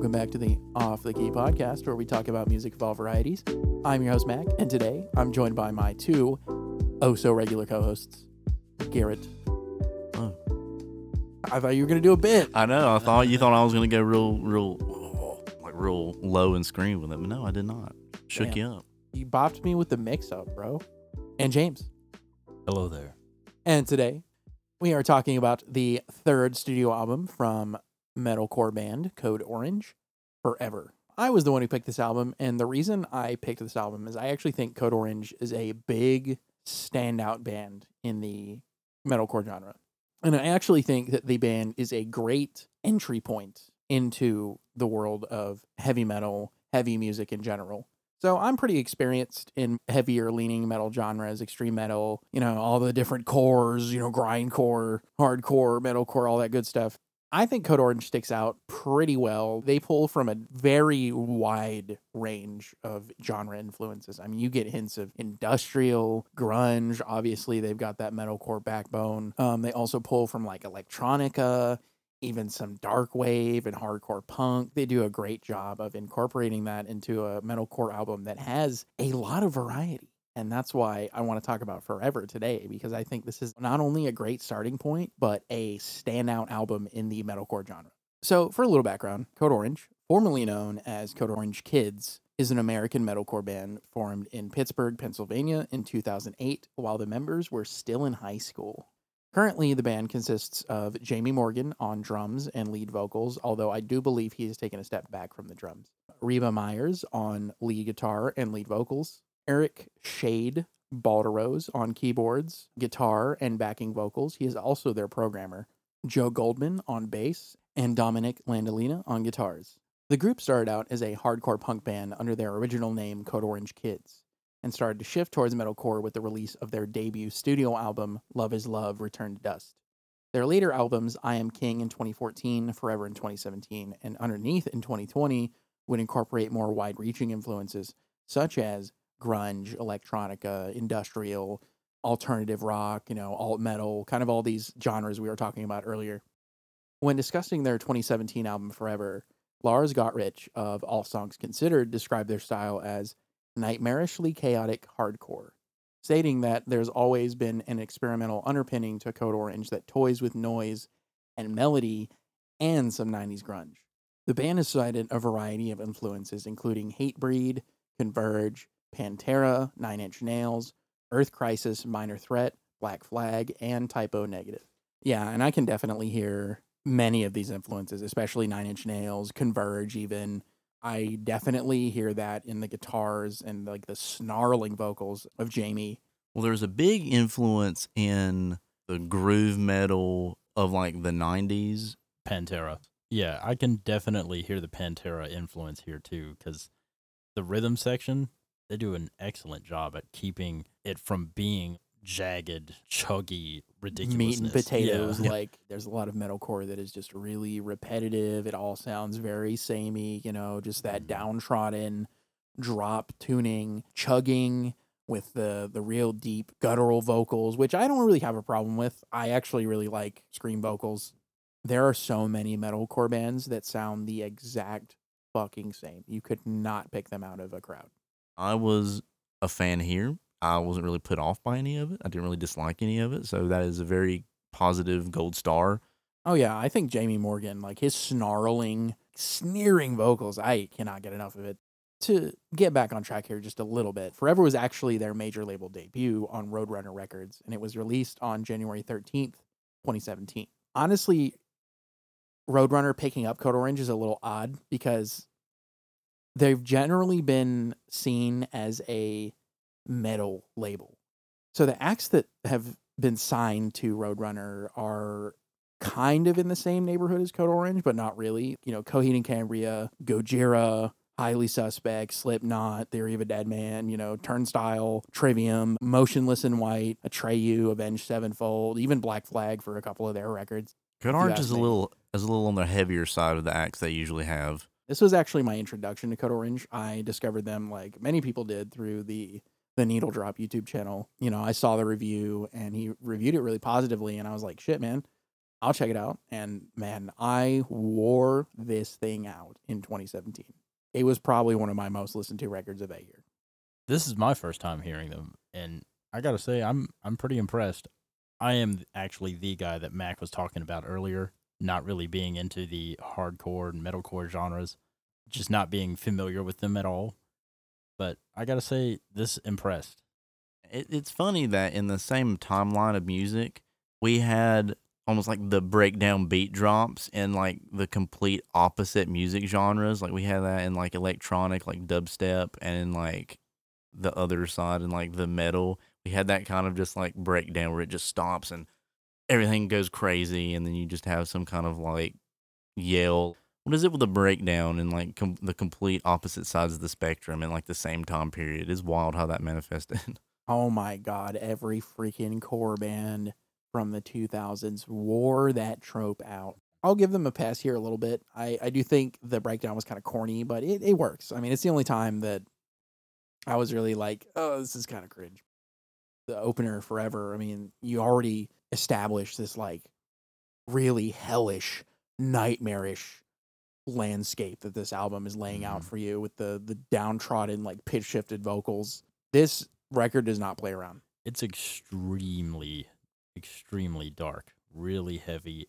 welcome back to the Off the Key podcast, where we talk about music of all varieties. I'm your host, Mac, and today I'm joined by my two oh so regular co hosts, Garrett. Oh. I thought you were going to do a bit. I know. I thought you thought I was gonna go real, real, like real low and scream with it, but no, I did not. Shook Damn. you up. You bopped me with the mix up, bro. And James. Hello there. And today we are talking about the third studio album from metalcore band Code Orange, Forever. I was the one who picked this album, and the reason I picked this album is I actually think Code Orange is a big standout band in the metalcore genre. And I actually think that the band is a great entry point into the world of heavy metal, heavy music in general. So I'm pretty experienced in heavier leaning metal genres, extreme metal, you know, all the different cores, you know, grindcore, hardcore, metalcore, all that good stuff. I think Code Orange sticks out pretty well. They pull from a very wide range of genre influences. I mean, you get hints of industrial, grunge. Obviously, they've got that metalcore backbone. Um, they also pull from like electronica, even some dark wave and hardcore punk. They do a great job of incorporating that into a metalcore album that has a lot of variety. And that's why I want to talk about Forever today, because I think this is not only a great starting point, but a standout album in the metalcore genre. So, for a little background, Code Orange, formerly known as Code Orange Kids, is an American metalcore band formed in Pittsburgh, Pennsylvania in 2008 while the members were still in high school. Currently, the band consists of Jamie Morgan on drums and lead vocals, although I do believe he has taken a step back from the drums. Reba Meyers on lead guitar and lead vocals. Eric Shade Balderose on keyboards, guitar, and backing vocals. He is also their programmer. Joe Goldman on bass, and Dominic Landolina on guitars. The group started out as a hardcore punk band under their original name, Code Orange Kids, and started to shift towards metalcore with the release of their debut studio album, Love is Love Return to Dust. Their later albums, I Am King in 2014, Forever in 2017, and Underneath in 2020, would incorporate more wide reaching influences such as grunge, electronica, industrial, alternative rock, you know, alt metal, kind of all these genres we were talking about earlier. When discussing their 2017 album Forever, Lars Gotrich of All Songs Considered described their style as nightmarishly chaotic hardcore, stating that there's always been an experimental underpinning to Code Orange that toys with noise and melody and some 90s grunge. The band has cited a variety of influences, including Hatebreed, Converge, Pantera, Nine Inch Nails, Earth Crisis, Minor Threat, Black Flag, and Type O Negative. Yeah, and I can definitely hear many of these influences, especially Nine Inch Nails, Converge, even. I definitely hear that in the guitars and like the snarling vocals of Jamie. Well, there's a big influence in the groove metal of like the '90s. Pantera. Yeah, I can definitely hear the Pantera influence here too, because the rhythm section, they do an excellent job at keeping it from being jagged, chuggy, ridiculous. meat and potatoes. Yeah. Like there's a lot of metalcore that is just really repetitive. It all sounds very samey, you know, just that Mhm. downtrodden drop tuning, chugging with the the real deep guttural vocals, which I don't really have a problem with. I actually really like scream vocals. There are so many metalcore bands that sound the exact fucking same. You could not pick them out of a crowd. I was a fan here. I wasn't really put off by any of it. I didn't really dislike any of it. So that is a very positive gold star. Oh yeah, I think Jamie Morgan, like his snarling, sneering vocals, I cannot get enough of it. To get back on track here just a little bit, Forever was actually their major label debut on Roadrunner Records, and it was released on January 13th, 2017. Honestly, Roadrunner picking up Code Orange is a little odd because they've generally been seen as a metal label. So the acts that have been signed to Roadrunner are kind of in the same neighborhood as Code Orange, but not really. You know, Coheed and Cambria, Gojira, Highly Suspect, Slipknot, Theory of a Dead Man, you know, Turnstile, Trivium, Motionless in White, Atreyu, Avenged Sevenfold, even Black Flag for a couple of their records. Code Orange is a little is a little on the heavier side of the acts they usually have. This was actually my introduction to Code Orange. I discovered them like many people did through the the Needle Drop YouTube channel. You know, I saw the review and he reviewed it really positively and I was like, shit, man. I'll check it out. And man, I wore this thing out in 2017. It was probably one of my most listened to records of that year. This is my first time hearing them, and I gotta say, I'm I'm pretty impressed. I am actually the guy that Mac was talking about earlier, not really being into the hardcore and metalcore genres, just not being familiar with them at all. But I gotta say, this impressed. It, it's funny that in the same timeline of music, we had almost like the breakdown beat drops in like the complete opposite music genres. Like we had that in like electronic, like dubstep, and in like the other side and like the metal. We had that kind of just like breakdown where it just stops and everything goes crazy, and then you just have some kind of like yell. What is it with the breakdown and like com- the complete opposite sides of the spectrum in like the same time period? It's wild how that manifested. Oh my god, every freaking core band from the 2000s wore that trope out. I'll give them a pass here a little bit. I, I do think the breakdown was kind of corny, but it, it works. I mean, it's the only time that I was really like, oh, this is kind of cringe. The opener, Forever, I mean, you already established this like really hellish, nightmarish landscape that this album is laying out Mhm. for you with the the downtrodden like pitch shifted vocals. This record does not play around. It's extremely, extremely dark, really heavy.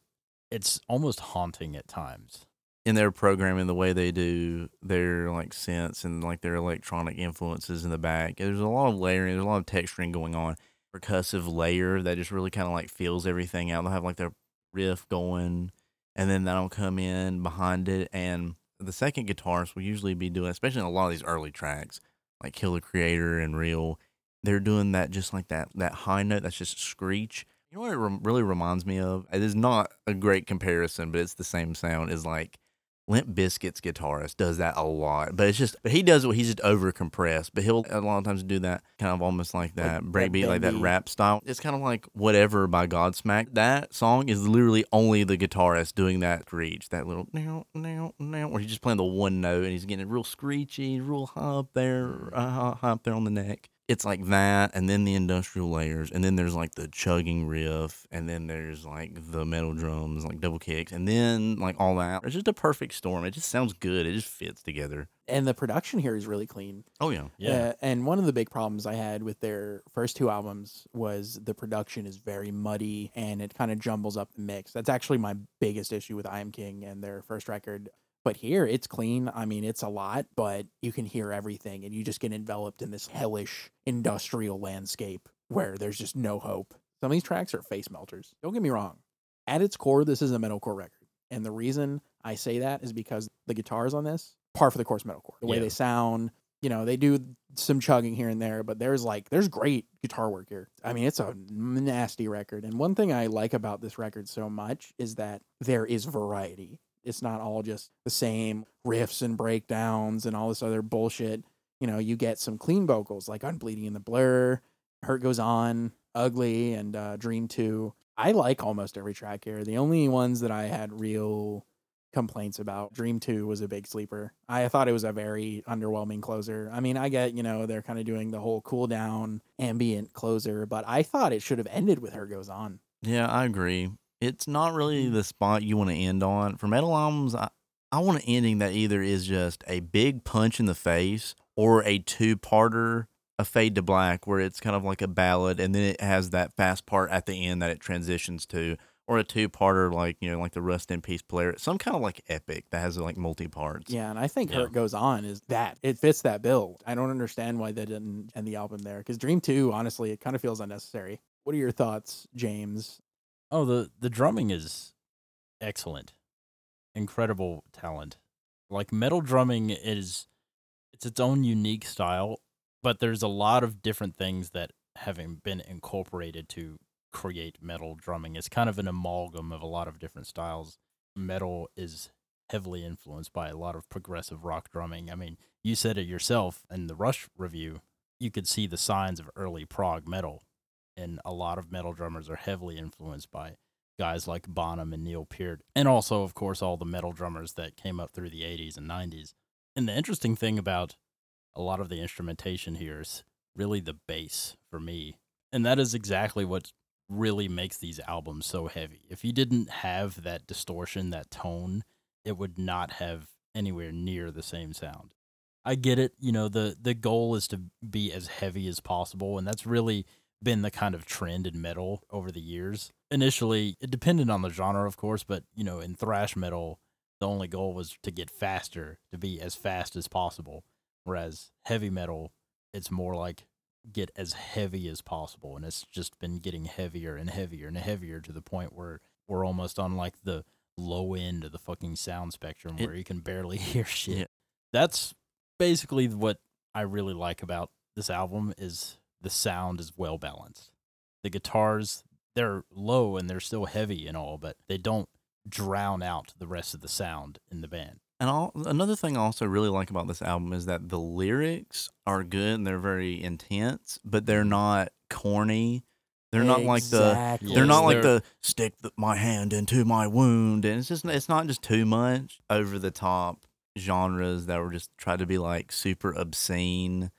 It's almost haunting at times. In their programming the way they do their like synths and like their electronic influences in the back. There's a lot of layering, there's a lot of texturing going on. Percussive layer that just really kind of like fills everything out. They'll have like their riff going and then that'll come in behind it and the second guitarist will usually be doing especially in a lot of these early tracks, like Kill the Creator and Real, they're doing that just like that that high note that's just screech. You know what it rem- really reminds me of? It is not a great comparison, but it's the same sound. Is like Limp Bizkit's guitarist does that a lot, but it's just but he does it. He's just over compressed, but he'll a lot of times do that kind of almost like that that breakbeat, like that rap style. It's kind of like whatever by Godsmack. That song is literally only the guitarist doing that screech, that little now now now, where he's just playing the one note and he's getting real screechy, real high up there, uh, high up there on the neck it's like that and then the industrial layers and then there's like the chugging riff and then there's like the metal drums like double kicks and then like all that it's just a perfect storm it just sounds good it just fits together And the production here is really clean. oh yeah Yeah. Uh, and one of the big problems I had with their first two albums was the production is very muddy and it kind of jumbles up the mix. That's actually my biggest issue with I Am King and their first record. But here it's clean. I mean, it's a lot, but you can hear everything and you just get enveloped in this hellish industrial landscape where there's just no hope. Some of these tracks are face melters. Don't get me wrong. At its core, this is a metalcore record. And the reason I say that is because the guitars on this, par for the course metalcore. The way Yeah. they sound, you know, they do some chugging here and there, but there's like there's great guitar work here. I mean, it's a nasty record. And one thing I like about this record so much is that there is variety. It's not all just the same riffs and breakdowns and all this other bullshit. You know, you get some clean vocals like Unbleeding in the Blur, Hurt Goes On, Ugly, and uh, Dream 2. I like almost every track here. The only ones that I had real complaints about. Dream 2 was a big sleeper. I thought it was a very underwhelming closer. I mean, I get, you know, they're kind of doing the whole cool down ambient closer, but I thought it should have ended with Hurt Goes On. yeah i agree it's not really mm-hmm. the spot you want to end on for metal albums i, I want an ending that either is just a big punch in the face or a two-parter a fade to black where it's kind of like a ballad and then it has that fast part at the end that it transitions to or a two-parter like you know like the rust in peace player some kind of like epic that has like multi-parts Yeah, and I think Yeah. Hurt Goes On is that. It fits that bill. I don't understand why they didn't end the album there because Dream 2, honestly, it kind of feels unnecessary. What are your thoughts, James? Oh, the the drumming is excellent. Incredible talent. Like metal drumming is it's its own unique style, but there's a lot of different things that having been incorporated to create metal drumming. It's kind of an amalgam of a lot of different styles. Metal is heavily influenced by a lot of progressive rock drumming. I mean, you said it yourself in the Rush review. You could see the signs of early prog metal and a lot of metal drummers are heavily influenced by guys like Bonham and Neil Peart, and also, of course, all the metal drummers that came up through the 80s and 90s. And the interesting thing about a lot of the instrumentation here is really the bass for me. And that is exactly what really makes these albums so heavy. If you didn't have that distortion, that tone, it would not have anywhere near the same sound. I get it, you know, the the goal is to be as heavy as possible and that's really been the kind of trend in metal over the years. Initially, it depended on the genre, of course, but you know, in thrash metal, the only goal was to get faster, to be as fast as possible. Whereas heavy metal, it's more like get as heavy as possible, and it's just been getting heavier and heavier and heavier to the point where we're almost on like the low end of the fucking sound spectrum It- where you can barely hear shit. Yeah. That's basically what I really like about this album is the sound is well balanced. The guitars, they're low and they're still heavy and all, but they don't drown out the rest of the sound in the band. And all, another thing I also really like about this album is that the lyrics are good and they're very intense, but they're mm-hmm. not corny. They're not like the they're not like they're- the stick th- my hand into my wound, and it's just it's not just too much over the top genres that were just try to be like super obscene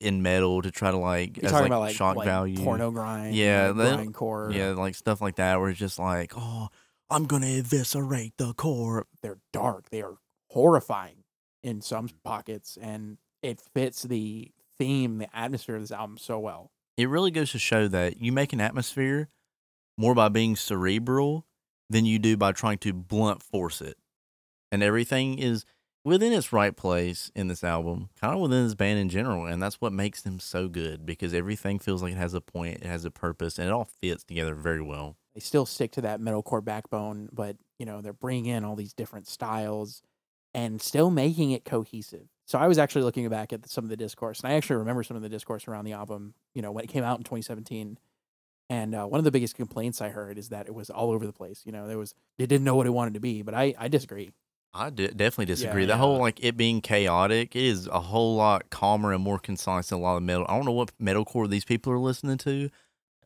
in metal to try to like You're as talking like, about like, shock like value. porno grind, Yeah, like they- grindcore. Yeah, like stuff like that where it's just like, oh, I'm gonna eviscerate the core. they're dark. They are horrifying in some pockets, and it fits the theme, the atmosphere of this album so well. It really goes to show that you make an atmosphere more by being cerebral than you do by trying to blunt force it. And everything is within its right place in this album, kind of within this band in general. And that's what makes them so good because everything feels like it has a point, it has a purpose, and it all fits together very well. They still stick to that metalcore backbone, but you know they're bringing in all these different styles and still making it cohesive. So I was actually looking back at some of the discourse, and I actually remember some of the discourse around the album. You know when it came out in 2017. And uh, one of the biggest complaints I heard is that it was all over the place. You know, there was they didn't know what it wanted to be, but I I disagree. I d- definitely disagree. Yeah. the whole like it being chaotic, it is a whole lot calmer and more concise than a lot of metal. I don't know what metalcore these people are listening to.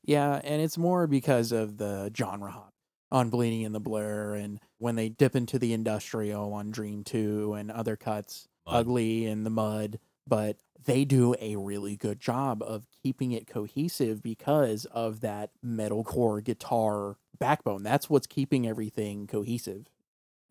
Yeah, and it's more because of the genre hop on Bleeding in the Blur and when they dip into the industrial on Dream 2 and other cuts, Mud. Ugly and the Mud, but they do a really good job of keeping it cohesive because of that metalcore guitar backbone. That's what's keeping everything cohesive.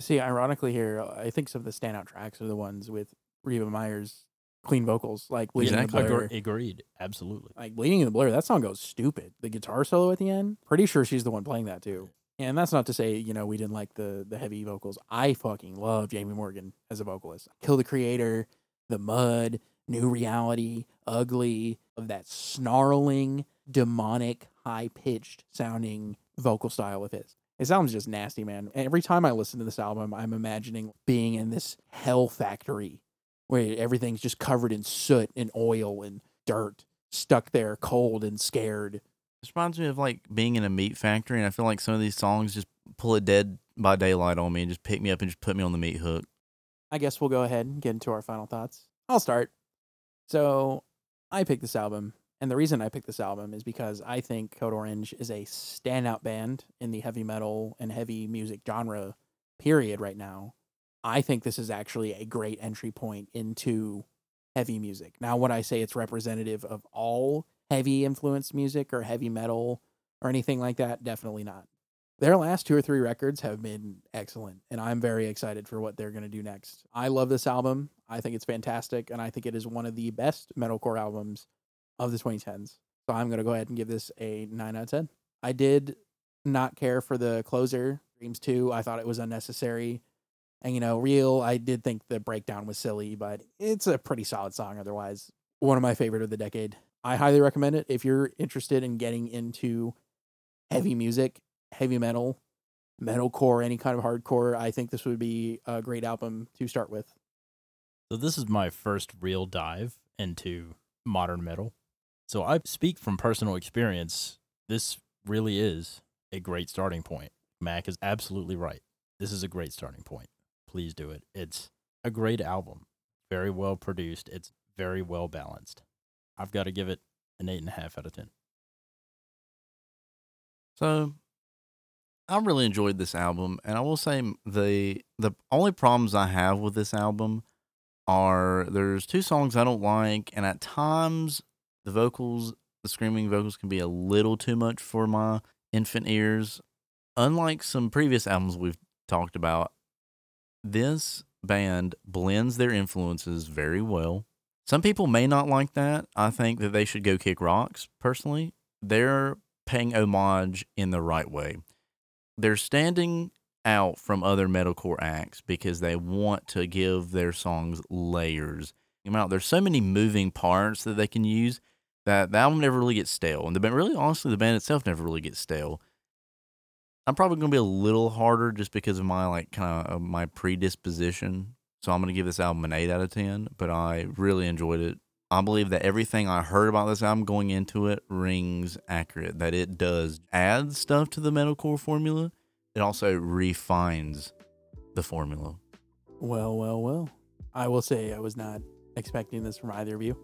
See, ironically here, uh, I think some of the standout tracks are the ones with Reba Meyer's clean vocals, like Bleeding in the Blur. Agre- agreed. Absolutely. like bleeding in the blur that song goes stupid. The guitar solo at the end pretty sure she's the one playing that too. And that's not to say you know we didn't like the the heavy vocals. I fucking love jamie morgan as a vocalist. Kill the creator the mud new reality ugly of that snarling demonic high pitched sounding vocal style of his his album's just nasty man every time i listen to this album i'm imagining being in this hell factory where everything's just covered in soot and oil and dirt stuck there cold and scared. This reminds me of like being in a meat factory, and I feel like some of these songs just pull a dead by daylight on me and just pick me up and just put me on the meat hook. I guess we'll go ahead and get into our final thoughts. I'll start. So, I picked this album, and the reason I picked this album is because I think Code Orange is a standout band in the heavy metal and heavy music genre period right now. I think this is actually a great entry point into heavy music. Now, when I say it's representative of all heavy influenced music or heavy metal or anything like that, definitely not. Their last two or three records have been excellent, and I'm very excited for what they're going to do next. I love this album. I think it's fantastic, and I think it is one of the best metalcore albums of the 2010s. So I'm going to go ahead and give this a 9 out of 10. I did not care for the closer, Dreams 2. I thought it was unnecessary. And, you know, Real, I did think the breakdown was silly, but it's a pretty solid song otherwise. One of my favorite of the decade. I highly recommend it if you're interested in getting into heavy music, heavy metal, metalcore, any kind of hardcore. I think this would be a great album to start with. So this is my first real dive into modern metal. So I speak from personal experience. This really is a great starting point. Mac is absolutely right. This is a great starting point. Please do it. It's a great album. Very well produced. It's very well balanced. I've got to give it an eight and a half out of ten. So I really enjoyed this album, and I will say the the only problems I have with this album are there's two songs I don't like, and at times the vocals, the screaming vocals, can be a little too much for my infant ears. Unlike some previous albums we've talked about, this band blends their influences very well. Some people may not like that. I think that they should go kick rocks, personally. They're paying homage in the right way. They're standing out from other metalcore acts because they want to give their songs layers. You know, there's so many moving parts that they can use that the album never really gets stale. And the band, really honestly, the band itself never really gets stale. I'm probably going to be a little harder just because of my like kind of uh, my predisposition. So I'm going to give this album an 8 out of 10, but I really enjoyed it. I believe that everything I heard about this album going into it rings accurate, that it does add stuff to the metalcore formula. It also refines the formula. Well, well, well. I will say I was not expecting this from either of you.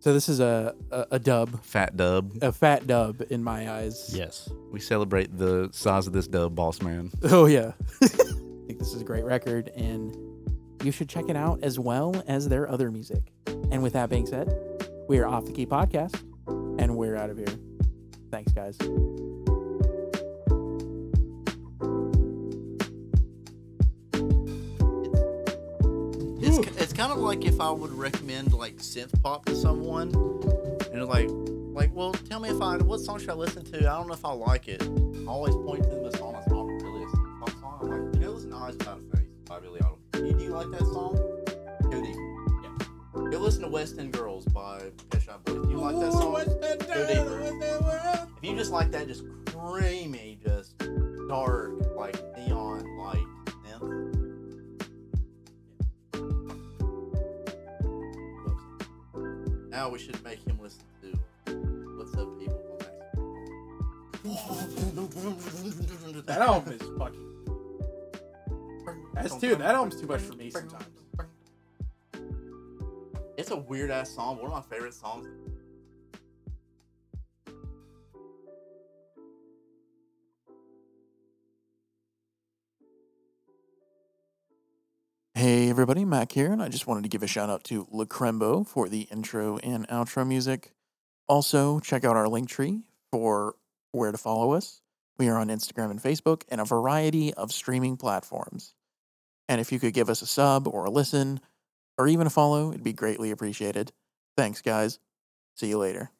So this is a a, a dub, Fat dub. a fat dub in my eyes. Yes. We celebrate the size of this dub, boss man. Oh yeah. I think this is a great record and you should check it out as well as their other music. And with that being said, we are off the key podcast and we're out of here. Thanks guys. Kind of like if I would recommend like synth pop to someone, and like, like, well, tell me if I what song should I listen to? I don't know if I like it. I always point to them a song that's not really a synth pop song. I'm like, you know, listen to Eyes Without a Face by Billy Idol. Do you, do you like that song? Go deeper. Yeah. Go listen to West End Girls by Pet Shop Boys. Do you like that song? Go deeper. If you just like that, just creamy, just dark, like Now we should make him listen to What's Up People. That album is fucking That's too that album's too much for me sometimes. It's a weird ass song. One of my favorite songs. Everybody, Mac here, and I just wanted to give a shout out to Lukrembo for the intro and outro music. Also, check out our link tree for where to follow us. We are on Instagram and Facebook and a variety of streaming platforms. And if you could give us a sub or a listen or even a follow, it'd be greatly appreciated. Thanks, guys. See you later.